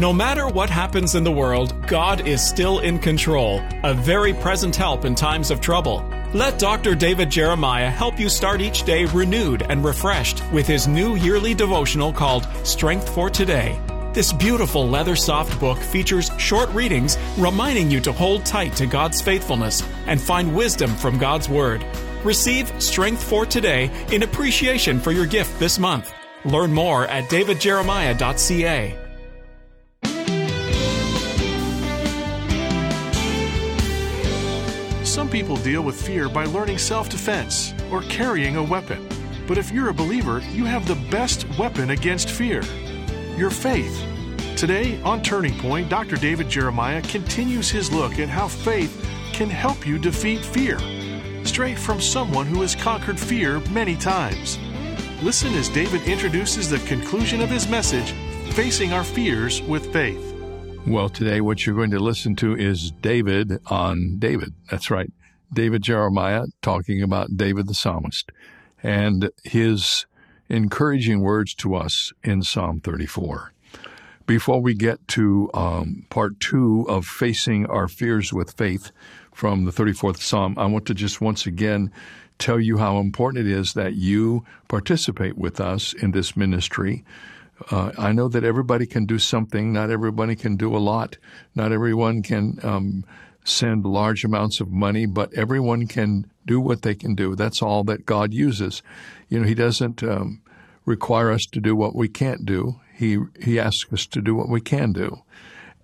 No matter what happens in the world, God is still in control, a very present help in times of trouble. Let Dr. David Jeremiah help you start each day renewed and refreshed with his new yearly devotional called Strength for Today. This beautiful leather soft book features short readings reminding you to hold tight to God's faithfulness and find wisdom from God's Word. Receive Strength for Today in appreciation for your gift this month. Learn more at davidjeremiah.ca. Some people deal with fear by learning self defense or carrying a weapon. But if you're a believer, you have the best weapon against fear your faith. Today on Turning Point, Dr. David Jeremiah continues his look at how faith can help you defeat fear, straight from someone who has conquered fear many times. Listen as David introduces the conclusion of his message, Facing Our Fears with Faith. Well, today what you're going to listen to is David on David. That's right. David Jeremiah talking about David the psalmist and his encouraging words to us in Psalm 34. Before we get to um, part two of facing our fears with faith from the 34th Psalm, I want to just once again tell you how important it is that you participate with us in this ministry. Uh, I know that everybody can do something. Not everybody can do a lot. Not everyone can um, send large amounts of money, but everyone can do what they can do. That's all that God uses. You know, He doesn't um, require us to do what we can't do. He He asks us to do what we can do,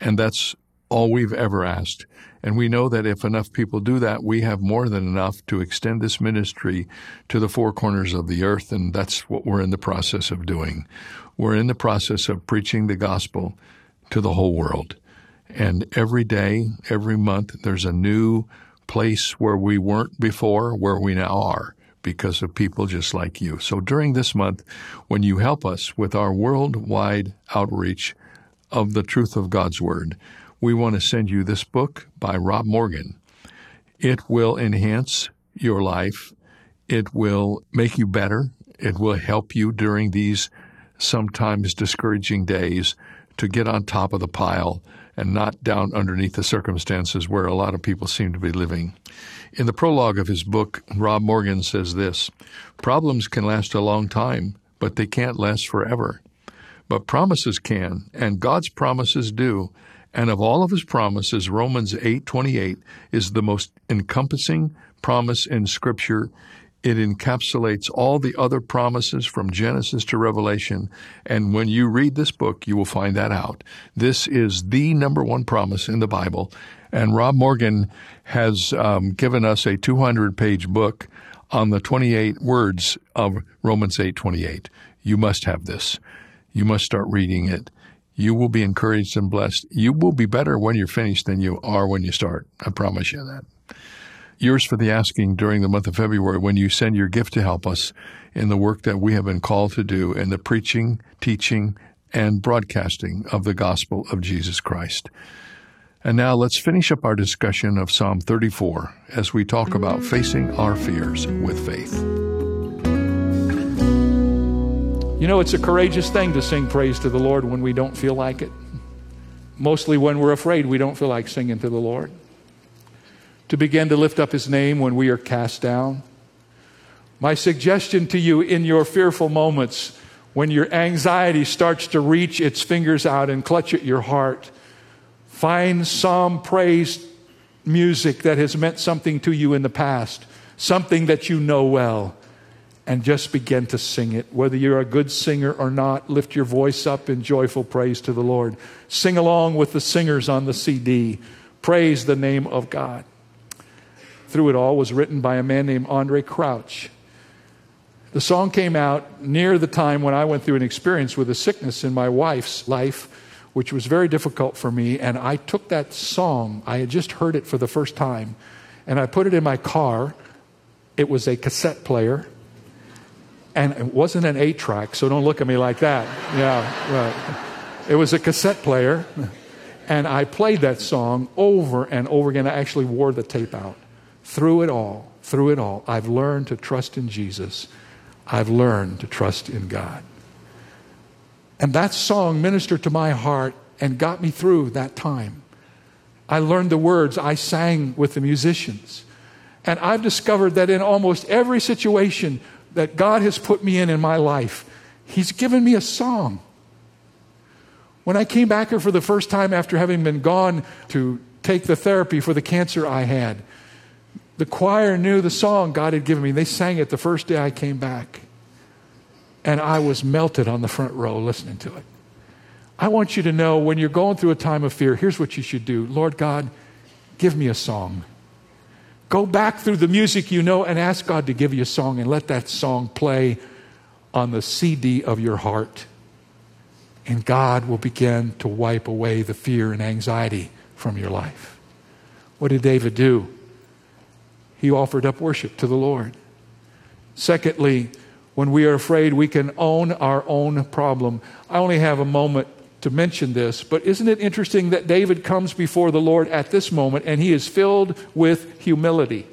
and that's all we've ever asked. And we know that if enough people do that, we have more than enough to extend this ministry to the four corners of the earth, and that's what we're in the process of doing. We're in the process of preaching the gospel to the whole world. And every day, every month, there's a new place where we weren't before, where we now are because of people just like you. So during this month, when you help us with our worldwide outreach of the truth of God's Word, we want to send you this book by Rob Morgan. It will enhance your life. It will make you better. It will help you during these sometimes discouraging days to get on top of the pile and not down underneath the circumstances where a lot of people seem to be living. In the prologue of his book, Rob Morgan says this Problems can last a long time, but they can't last forever. But promises can, and God's promises do. And of all of his promises, Romans 8:28 is the most encompassing promise in scripture it encapsulates all the other promises from Genesis to Revelation. And when you read this book, you will find that out. This is the number one promise in the Bible. And Rob Morgan has um, given us a 200 page book on the 28 words of Romans 8:28. You must have this. You must start reading it. You will be encouraged and blessed. You will be better when you're finished than you are when you start. I promise you that yours for the asking during the month of February when you send your gift to help us in the work that we have been called to do in the preaching, teaching, and broadcasting of the gospel of Jesus Christ. And now let's finish up our discussion of Psalm 34 as we talk about facing our fears with faith. You know, it's a courageous thing to sing praise to the Lord when we don't feel like it. Mostly when we're afraid, we don't feel like singing to the Lord to begin to lift up his name when we are cast down. My suggestion to you in your fearful moments, when your anxiety starts to reach its fingers out and clutch at your heart, find some praise music that has meant something to you in the past, something that you know well, and just begin to sing it. Whether you're a good singer or not, lift your voice up in joyful praise to the Lord. Sing along with the singers on the CD. Praise the name of God through it all was written by a man named Andraé Crouch. The song came out near the time when I went through an experience with a sickness in my wife's life, which was very difficult for me. And I took that song, I had just heard it for the first time, and I put it in my car. It was a cassette player, and it wasn't an eight track, so don't look at me like that. Yeah, right. It was a cassette player, and I played that song over and over again. I actually wore the tape out. Through it all, through it all, I've learned to trust in Jesus. I've learned to trust in God. And that song ministered to my heart and got me through that time. I learned the words, I sang with the musicians. And I've discovered that in almost every situation that God has put me in in my life, He's given me a song. When I came back here for the first time after having been gone to take the therapy for the cancer I had, the choir knew the song God had given me. They sang it the first day I came back. And I was melted on the front row listening to it. I want you to know when you're going through a time of fear, here's what you should do Lord God, give me a song. Go back through the music you know and ask God to give you a song and let that song play on the CD of your heart. And God will begin to wipe away the fear and anxiety from your life. What did David do? He offered up worship to the Lord. Secondly, when we are afraid, we can own our own problem. I only have a moment to mention this, but isn't it interesting that David comes before the Lord at this moment and he is filled with humility?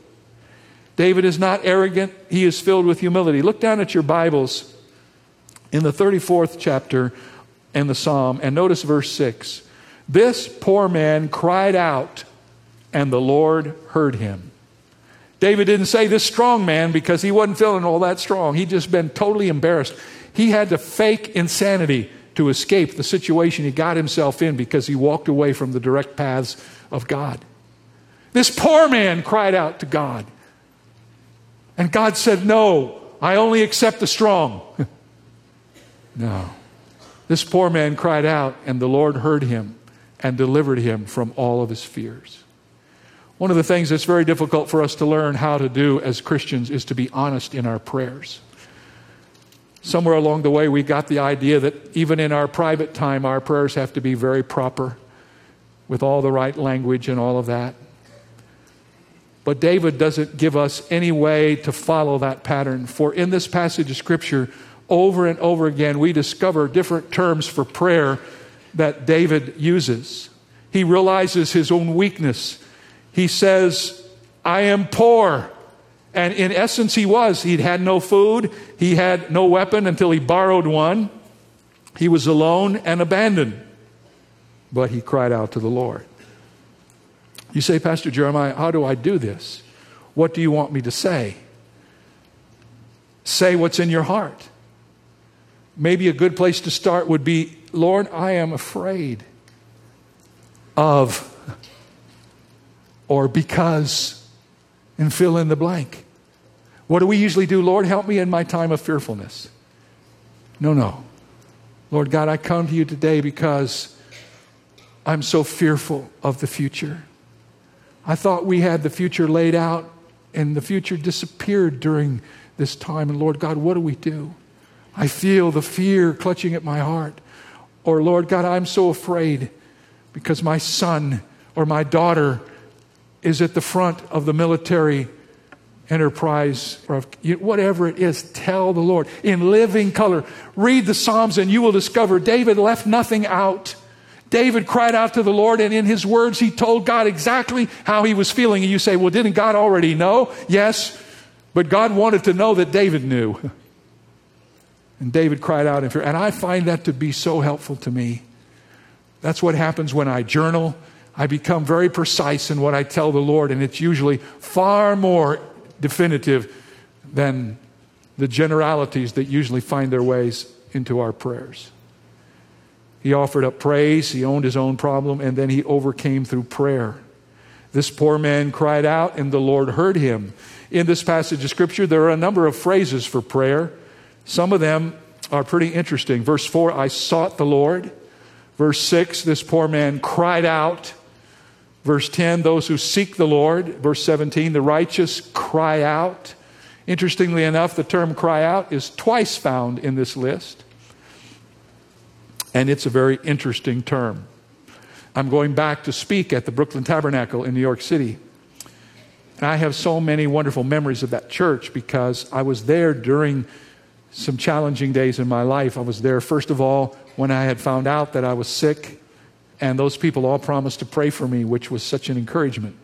David is not arrogant, he is filled with humility. Look down at your Bibles in the 34th chapter and the Psalm and notice verse 6. This poor man cried out, and the Lord heard him. David didn't say this strong man because he wasn't feeling all that strong. He'd just been totally embarrassed. He had to fake insanity to escape the situation he got himself in because he walked away from the direct paths of God. This poor man cried out to God. And God said, No, I only accept the strong. no. This poor man cried out, and the Lord heard him and delivered him from all of his fears. One of the things that's very difficult for us to learn how to do as Christians is to be honest in our prayers somewhere along the way, we got the idea that even in our private time, our prayers have to be very proper with all the right language and all of that. But David doesn't give us any way to follow that pattern. For in this passage of Scripture, over and over again, we discover different terms for prayer that David uses. He realizes his own weakness. He says, I am poor. And in essence, he was. He'd had no food, he had no weapon until he borrowed one. He was alone and abandoned. But he cried out to the Lord. You say, Pastor Jeremiah, how do I do this? What do you want me to say? Say what's in your heart. Maybe a good place to start would be Lord, I am afraid of, or because, and fill in the blank. What do we usually do? Lord, help me in my time of fearfulness. No, no. Lord God, I come to you today because I'm so fearful of the future. I thought we had the future laid out, and the future disappeared during this time. And Lord God, what do we do? I feel the fear clutching at my heart. Or, Lord God, I'm so afraid because my son or my daughter is at the front of the military enterprise or whatever it is, tell the Lord in living color. Read the Psalms and you will discover David left nothing out. David cried out to the Lord, and in his words, he told God exactly how he was feeling. And you say, Well, didn't God already know? Yes, but God wanted to know that David knew. And David cried out in fear. And I find that to be so helpful to me. That's what happens when I journal. I become very precise in what I tell the Lord, and it's usually far more definitive than the generalities that usually find their ways into our prayers. He offered up praise, he owned his own problem, and then he overcame through prayer. This poor man cried out, and the Lord heard him. In this passage of Scripture, there are a number of phrases for prayer. Some of them are pretty interesting. Verse 4, I sought the Lord. Verse 6, this poor man cried out. Verse 10, those who seek the Lord. Verse 17, the righteous cry out. Interestingly enough, the term cry out is twice found in this list. And it's a very interesting term. I'm going back to speak at the Brooklyn Tabernacle in New York City. And I have so many wonderful memories of that church because I was there during some challenging days in my life. I was there, first of all, when I had found out that I was sick and those people all promised to pray for me, which was such an encouragement.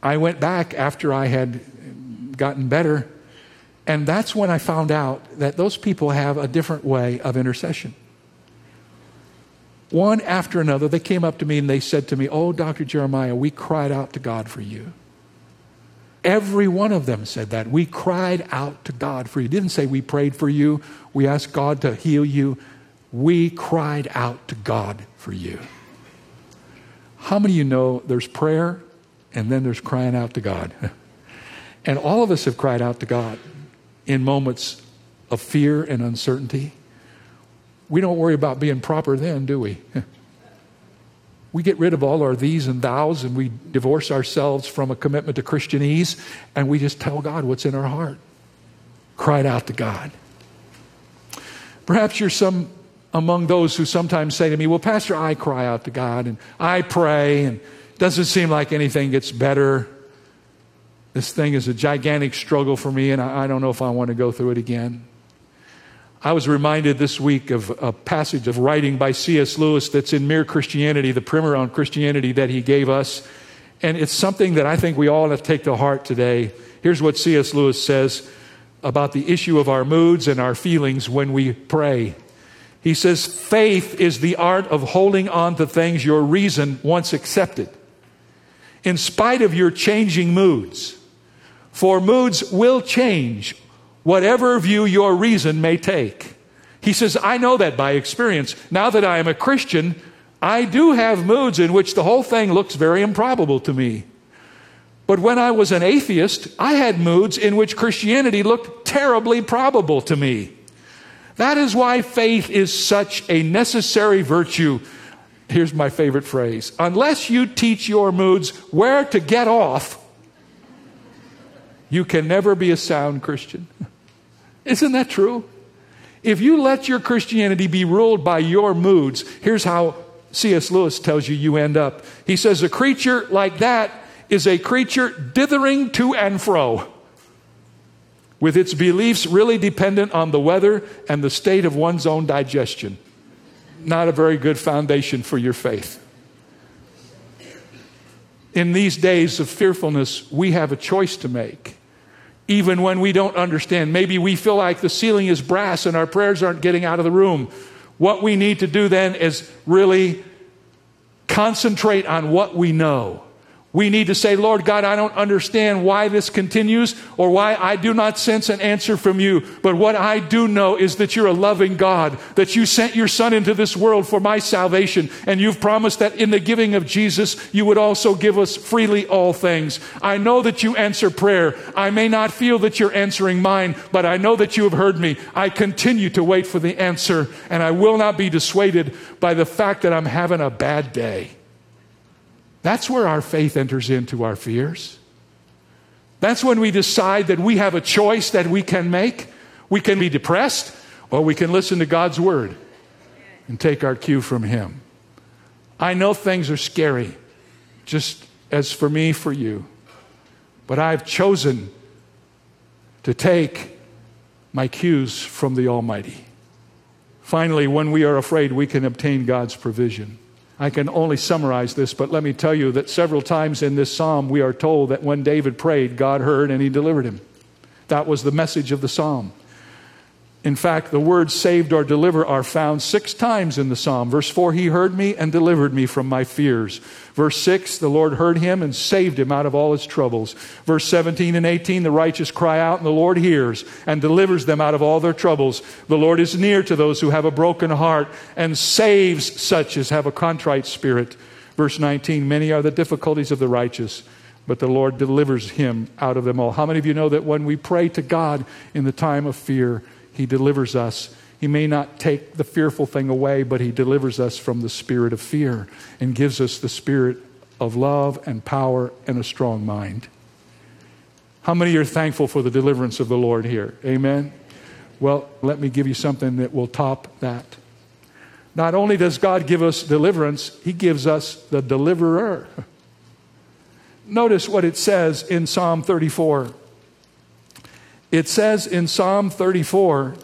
I went back after I had gotten better, and that's when I found out that those people have a different way of intercession. one after another, they came up to me and they said to me, Oh, Dr. Jeremiah, we cried out to God for you. Every one of them said that. We cried out to God for you. Didn't say we prayed for you, we asked God to heal you. We cried out to God for you. How many of you know there's prayer and then there's crying out to God? and all of us have cried out to God in moments of fear and uncertainty. We don't worry about being proper then, do we? We get rid of all our these and thous and we divorce ourselves from a commitment to Christianese and we just tell God what's in our heart. Cried out to God. Perhaps you're some among those who sometimes say to me, Well, Pastor, I cry out to God and I pray and it doesn't seem like anything gets better. This thing is a gigantic struggle for me and I, I don't know if I want to go through it again. I was reminded this week of a passage of writing by C.S. Lewis that's in Mere Christianity, the primer on Christianity that he gave us. And it's something that I think we all have to take to heart today. Here's what C.S. Lewis says about the issue of our moods and our feelings when we pray. He says, Faith is the art of holding on to things your reason once accepted, in spite of your changing moods. For moods will change whatever view your reason may take. He says, I know that by experience. Now that I am a Christian, I do have moods in which the whole thing looks very improbable to me. But when I was an atheist, I had moods in which Christianity looked terribly probable to me. That is why faith is such a necessary virtue. Here's my favorite phrase unless you teach your moods where to get off, you can never be a sound Christian. Isn't that true? If you let your Christianity be ruled by your moods, here's how C.S. Lewis tells you you end up. He says, A creature like that is a creature dithering to and fro, with its beliefs really dependent on the weather and the state of one's own digestion. Not a very good foundation for your faith. In these days of fearfulness, we have a choice to make even when we don't understand. Maybe we feel like the ceiling is brass and our prayers aren't getting out of the room. What we need to do then is really concentrate on what we know. We need to say, Lord God, I don't understand why this continues or why I do not sense an answer from you. But what I do know is that you're a loving God, that you sent your Son into this world for my salvation. And you've promised that in the giving of Jesus, you would also give us freely all things. I know that you answer prayer. I may not feel that you're answering mine, but I know that you have heard me. I continue to wait for the answer, and I will not be dissuaded by the fact that I'm having a bad day. That's where our faith enters into our fears. That's when we decide that we have a choice that we can make. We can be depressed, or we can listen to God's word and take our cue from Him. I know things are scary, just as for me, for you. But I've chosen to take my cues from the Almighty. Finally, when we are afraid, we can obtain God's provision. I can only summarize this, but let me tell you that several times in this psalm we are told that when David prayed, God heard and he delivered him. That was the message of the psalm. In fact, the words saved or deliver are found six times in the psalm. Verse 4, He heard me and delivered me from my fears. Verse 6, the Lord heard him and saved him out of all his troubles. Verse 17 and 18, the righteous cry out and the Lord hears and delivers them out of all their troubles. The Lord is near to those who have a broken heart and saves such as have a contrite spirit. Verse 19, many are the difficulties of the righteous but the Lord delivers him out of them all. How many of you know that when we pray to God in the time of fear, he delivers us. He may not take the fearful thing away, but He delivers us from the spirit of fear and gives us the spirit of love and power and a strong mind. How many are thankful for the deliverance of the Lord here? Amen? Well, let me give you something that will top that. Not only does God give us deliverance, He gives us the deliverer. Notice what it says in Psalm 34. It says in Psalm 34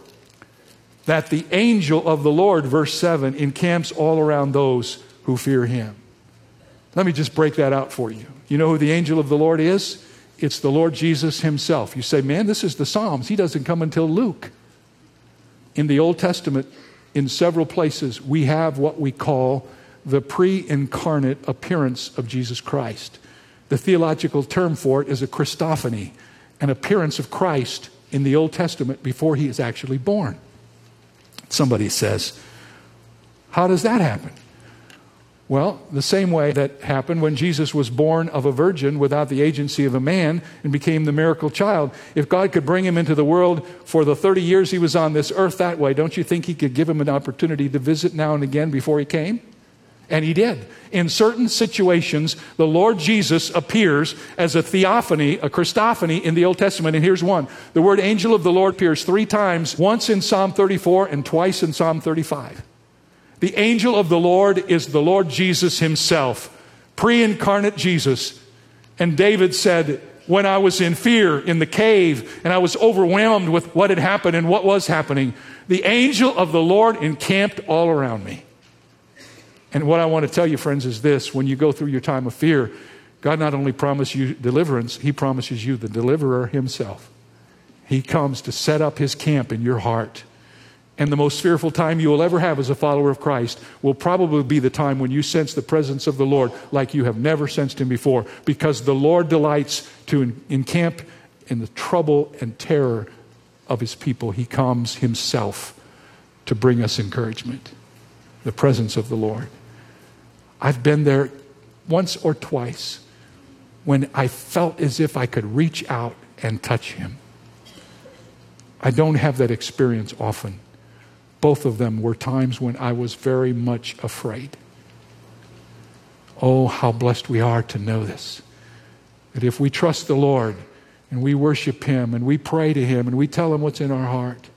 that the angel of the Lord, verse 7, encamps all around those who fear him. Let me just break that out for you. You know who the angel of the Lord is? It's the Lord Jesus himself. You say, man, this is the Psalms. He doesn't come until Luke. In the Old Testament, in several places, we have what we call the pre incarnate appearance of Jesus Christ. The theological term for it is a Christophany, an appearance of Christ in the Old Testament before he is actually born. Somebody says, How does that happen? Well, the same way that happened when Jesus was born of a virgin without the agency of a man and became the miracle child. If God could bring him into the world for the 30 years he was on this earth that way, don't you think he could give him an opportunity to visit now and again before he came? And he did. In certain situations, the Lord Jesus appears as a theophany, a Christophany in the Old Testament. And here's one the word angel of the Lord appears three times, once in Psalm 34 and twice in Psalm 35. The angel of the Lord is the Lord Jesus himself, pre incarnate Jesus. And David said, When I was in fear in the cave and I was overwhelmed with what had happened and what was happening, the angel of the Lord encamped all around me. And what I want to tell you, friends, is this when you go through your time of fear, God not only promises you deliverance, He promises you the deliverer Himself. He comes to set up His camp in your heart. And the most fearful time you will ever have as a follower of Christ will probably be the time when you sense the presence of the Lord like you have never sensed Him before, because the Lord delights to encamp in the trouble and terror of His people. He comes Himself to bring us encouragement, the presence of the Lord. I've been there once or twice when I felt as if I could reach out and touch him. I don't have that experience often. Both of them were times when I was very much afraid. Oh, how blessed we are to know this. That if we trust the Lord and we worship Him and we pray to Him and we tell Him what's in our heart,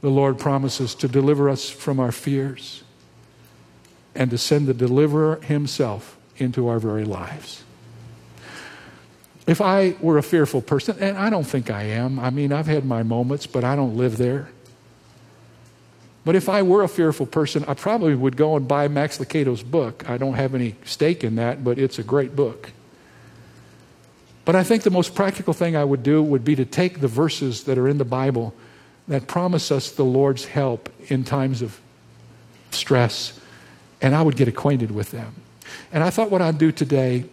the Lord promises to deliver us from our fears and to send the deliverer himself into our very lives. If I were a fearful person, and I don't think I am, I mean, I've had my moments, but I don't live there. But if I were a fearful person, I probably would go and buy Max Lucado's book. I don't have any stake in that, but it's a great book. But I think the most practical thing I would do would be to take the verses that are in the Bible that promise us the Lord's help in times of stress and I would get acquainted with them. And I thought what I'd do today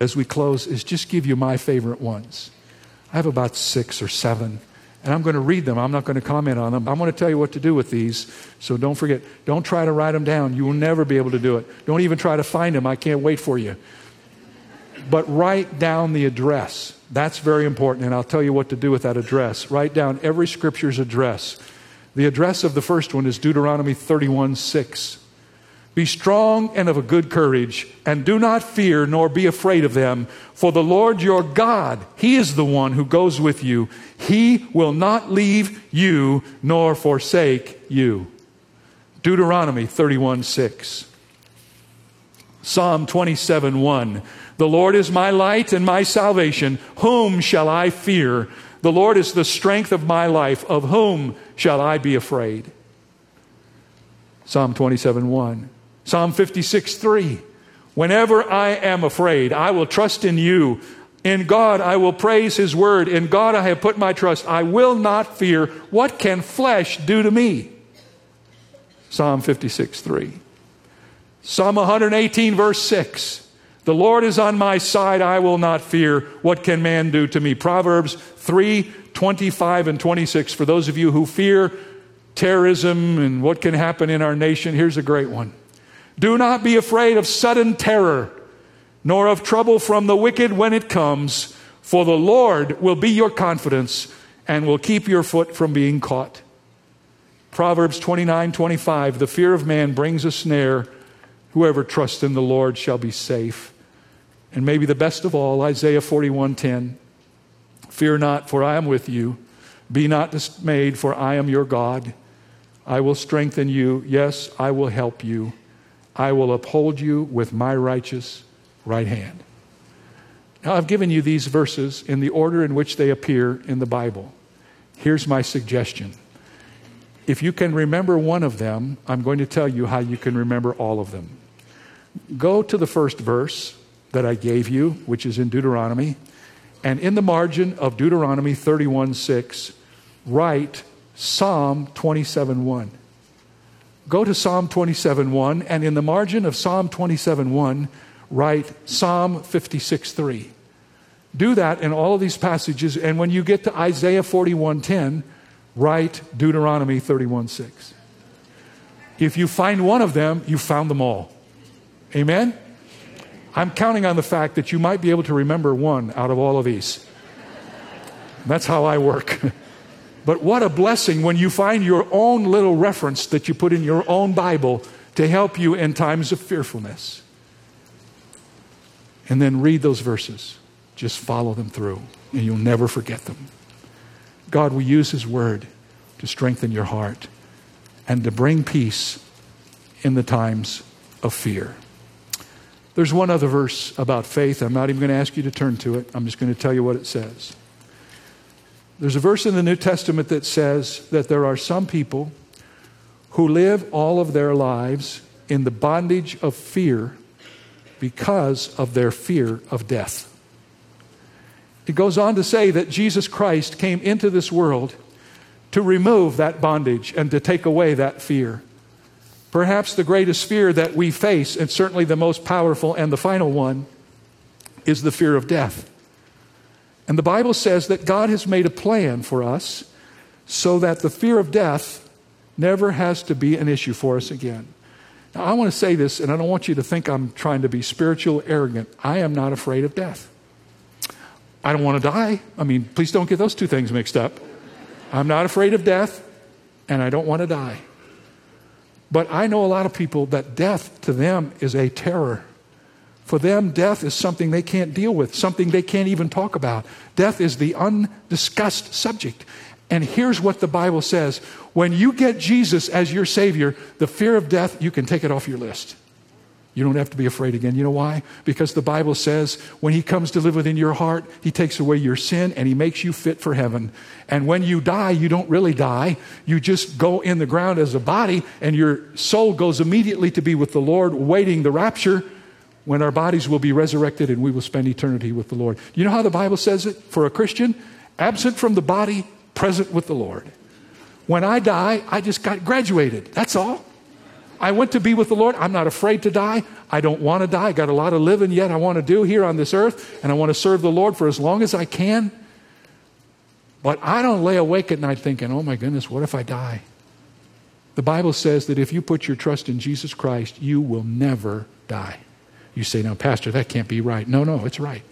as we close is just give you my favorite ones. I have about six or seven, and I'm going to read them. I'm not going to comment on them. I'm going to tell you what to do with these, so don't forget. Don't try to write them down. You will never be able to do it. Don't even try to find them. I can't wait for you. But write down the address. That's very important, and I'll tell you what to do with that address. Write down every scripture's address. The address of the first one is Deuteronomy 31 6. Be strong and of a good courage, and do not fear nor be afraid of them, for the Lord your God, He is the one who goes with you. He will not leave you nor forsake you. Deuteronomy 31 6. Psalm 27 1. The Lord is my light and my salvation. Whom shall I fear? The Lord is the strength of my life. Of whom shall I be afraid? Psalm 27 1. Psalm 56 3. Whenever I am afraid, I will trust in you. In God I will praise his word. In God I have put my trust. I will not fear. What can flesh do to me? Psalm 56 3. Psalm 118, verse 6. The Lord is on my side, I will not fear. What can man do to me? Proverbs 3 25 and 26. For those of you who fear terrorism and what can happen in our nation, here's a great one. Do not be afraid of sudden terror, nor of trouble from the wicked when it comes, for the Lord will be your confidence and will keep your foot from being caught. Proverbs 29 25, the fear of man brings a snare. Whoever trusts in the Lord shall be safe. And maybe the best of all, Isaiah 41 10. Fear not, for I am with you. Be not dismayed, for I am your God. I will strengthen you. Yes, I will help you. I will uphold you with my righteous right hand. Now, I've given you these verses in the order in which they appear in the Bible. Here's my suggestion. If you can remember one of them, I'm going to tell you how you can remember all of them. Go to the first verse that I gave you, which is in Deuteronomy, and in the margin of Deuteronomy 31 6, write Psalm 27 1. Go to Psalm 27:1 and in the margin of Psalm 27:1 write Psalm 56:3. Do that in all of these passages and when you get to Isaiah 41:10 write Deuteronomy 31:6. If you find one of them, you found them all. Amen. I'm counting on the fact that you might be able to remember one out of all of these. That's how I work. But what a blessing when you find your own little reference that you put in your own Bible to help you in times of fearfulness. And then read those verses. Just follow them through, and you'll never forget them. God will use His Word to strengthen your heart and to bring peace in the times of fear. There's one other verse about faith. I'm not even going to ask you to turn to it. I'm just going to tell you what it says. There's a verse in the New Testament that says that there are some people who live all of their lives in the bondage of fear because of their fear of death. It goes on to say that Jesus Christ came into this world to remove that bondage and to take away that fear. Perhaps the greatest fear that we face, and certainly the most powerful and the final one, is the fear of death. And the Bible says that God has made a plan for us so that the fear of death never has to be an issue for us again. Now, I want to say this, and I don't want you to think I'm trying to be spiritual arrogant. I am not afraid of death. I don't want to die. I mean, please don't get those two things mixed up. I'm not afraid of death, and I don't want to die. But I know a lot of people that death to them is a terror. For them, death is something they can't deal with, something they can't even talk about. Death is the undiscussed subject. And here's what the Bible says when you get Jesus as your Savior, the fear of death, you can take it off your list. You don't have to be afraid again. You know why? Because the Bible says when He comes to live within your heart, He takes away your sin and He makes you fit for heaven. And when you die, you don't really die. You just go in the ground as a body, and your soul goes immediately to be with the Lord, waiting the rapture when our bodies will be resurrected and we will spend eternity with the Lord. You know how the Bible says it for a Christian? Absent from the body, present with the Lord. When I die, I just got graduated. That's all. I went to be with the Lord. I'm not afraid to die. I don't want to die. I got a lot of living yet I want to do here on this earth, and I want to serve the Lord for as long as I can. But I don't lay awake at night thinking, oh my goodness, what if I die? The Bible says that if you put your trust in Jesus Christ, you will never die. You say, now, Pastor, that can't be right. No, no, it's right.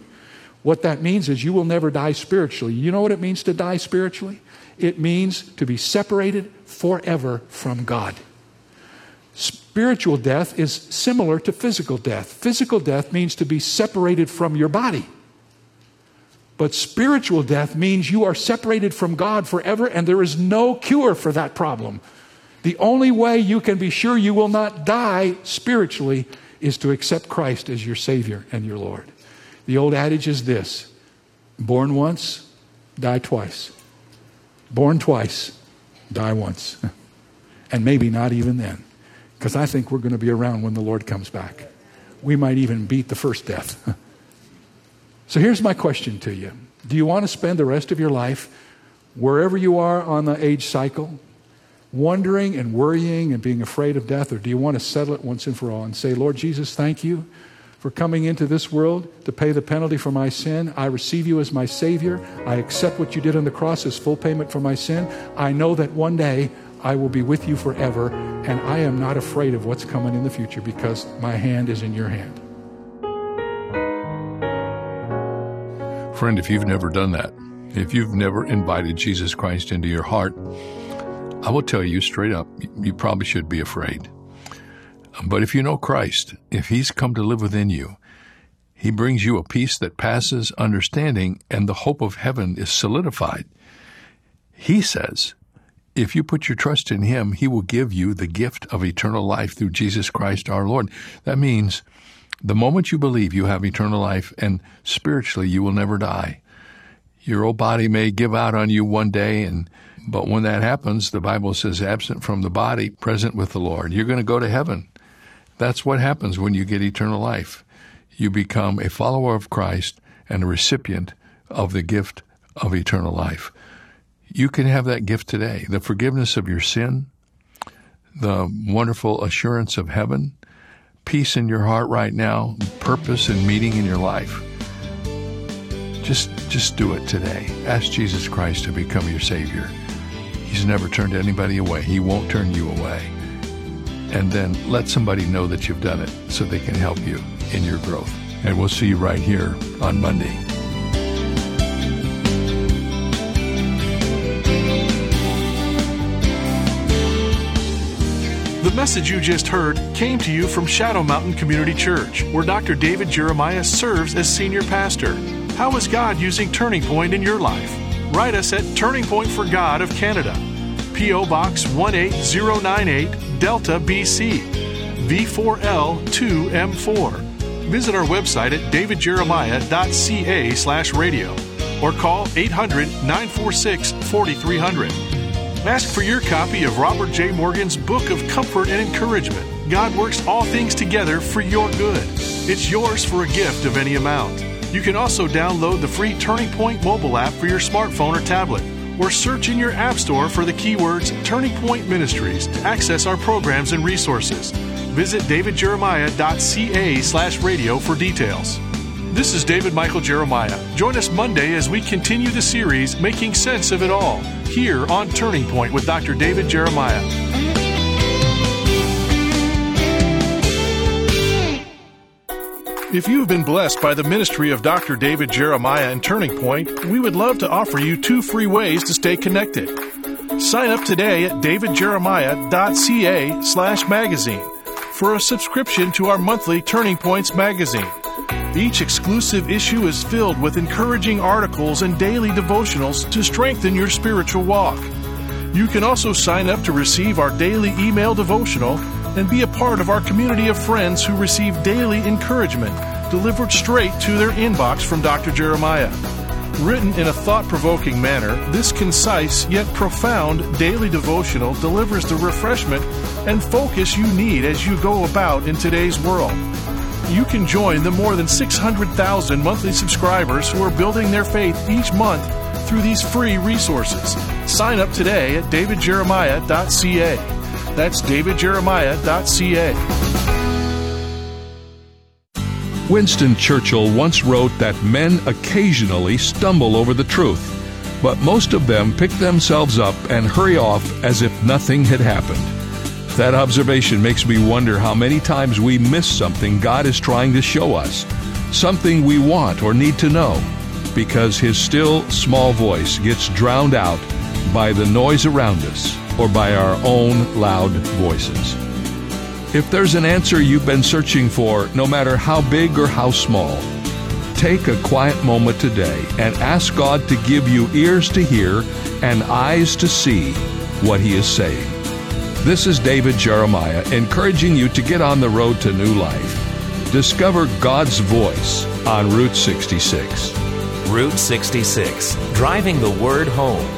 What that means is you will never die spiritually. You know what it means to die spiritually? It means to be separated forever from God. Spiritual death is similar to physical death. Physical death means to be separated from your body. But spiritual death means you are separated from God forever and there is no cure for that problem. The only way you can be sure you will not die spiritually is to accept Christ as your Savior and your Lord. The old adage is this born once, die twice. Born twice, die once. and maybe not even then, because I think we're going to be around when the Lord comes back. We might even beat the first death. so here's my question to you Do you want to spend the rest of your life wherever you are on the age cycle? Wondering and worrying and being afraid of death? Or do you want to settle it once and for all and say, Lord Jesus, thank you for coming into this world to pay the penalty for my sin. I receive you as my Savior. I accept what you did on the cross as full payment for my sin. I know that one day I will be with you forever, and I am not afraid of what's coming in the future because my hand is in your hand. Friend, if you've never done that, if you've never invited Jesus Christ into your heart, I will tell you straight up, you probably should be afraid. But if you know Christ, if He's come to live within you, He brings you a peace that passes understanding, and the hope of heaven is solidified. He says, if you put your trust in Him, He will give you the gift of eternal life through Jesus Christ our Lord. That means the moment you believe you have eternal life, and spiritually you will never die. Your old body may give out on you one day, and but when that happens, the Bible says, absent from the body, present with the Lord. You're going to go to heaven. That's what happens when you get eternal life. You become a follower of Christ and a recipient of the gift of eternal life. You can have that gift today the forgiveness of your sin, the wonderful assurance of heaven, peace in your heart right now, purpose and meaning in your life, just just do it today. Ask Jesus Christ to become your savior. He's never turned anybody away. He won't turn you away. And then let somebody know that you've done it so they can help you in your growth. And we'll see you right here on Monday. The message you just heard came to you from Shadow Mountain Community Church, where Dr. David Jeremiah serves as senior pastor. How is God using Turning Point in your life? Write us at Turning Point for God of Canada, P.O. Box 18098, Delta, BC, V4L2M4. Visit our website at davidjeremiah.ca slash radio or call 800 946 4300. Ask for your copy of Robert J. Morgan's Book of Comfort and Encouragement. God works all things together for your good. It's yours for a gift of any amount. You can also download the free Turning Point mobile app for your smartphone or tablet, or search in your app store for the keywords Turning Point Ministries to access our programs and resources. Visit davidjeremiah.ca slash radio for details. This is David Michael Jeremiah. Join us Monday as we continue the series Making Sense of It All here on Turning Point with Dr. David Jeremiah. If you have been blessed by the ministry of Dr. David Jeremiah and Turning Point, we would love to offer you two free ways to stay connected. Sign up today at davidjeremiah.ca slash magazine for a subscription to our monthly Turning Points magazine. Each exclusive issue is filled with encouraging articles and daily devotionals to strengthen your spiritual walk. You can also sign up to receive our daily email devotional and be a part of our community of friends who receive daily encouragement delivered straight to their inbox from Dr. Jeremiah. Written in a thought provoking manner, this concise yet profound daily devotional delivers the refreshment and focus you need as you go about in today's world you can join the more than 600,000 monthly subscribers who are building their faith each month through these free resources. Sign up today at davidjeremiah.ca. That's davidjeremiah.ca. Winston Churchill once wrote that men occasionally stumble over the truth, but most of them pick themselves up and hurry off as if nothing had happened. That observation makes me wonder how many times we miss something God is trying to show us, something we want or need to know, because His still, small voice gets drowned out by the noise around us or by our own loud voices. If there's an answer you've been searching for, no matter how big or how small, take a quiet moment today and ask God to give you ears to hear and eyes to see what He is saying. This is David Jeremiah encouraging you to get on the road to new life. Discover God's voice on Route 66. Route 66, driving the word home.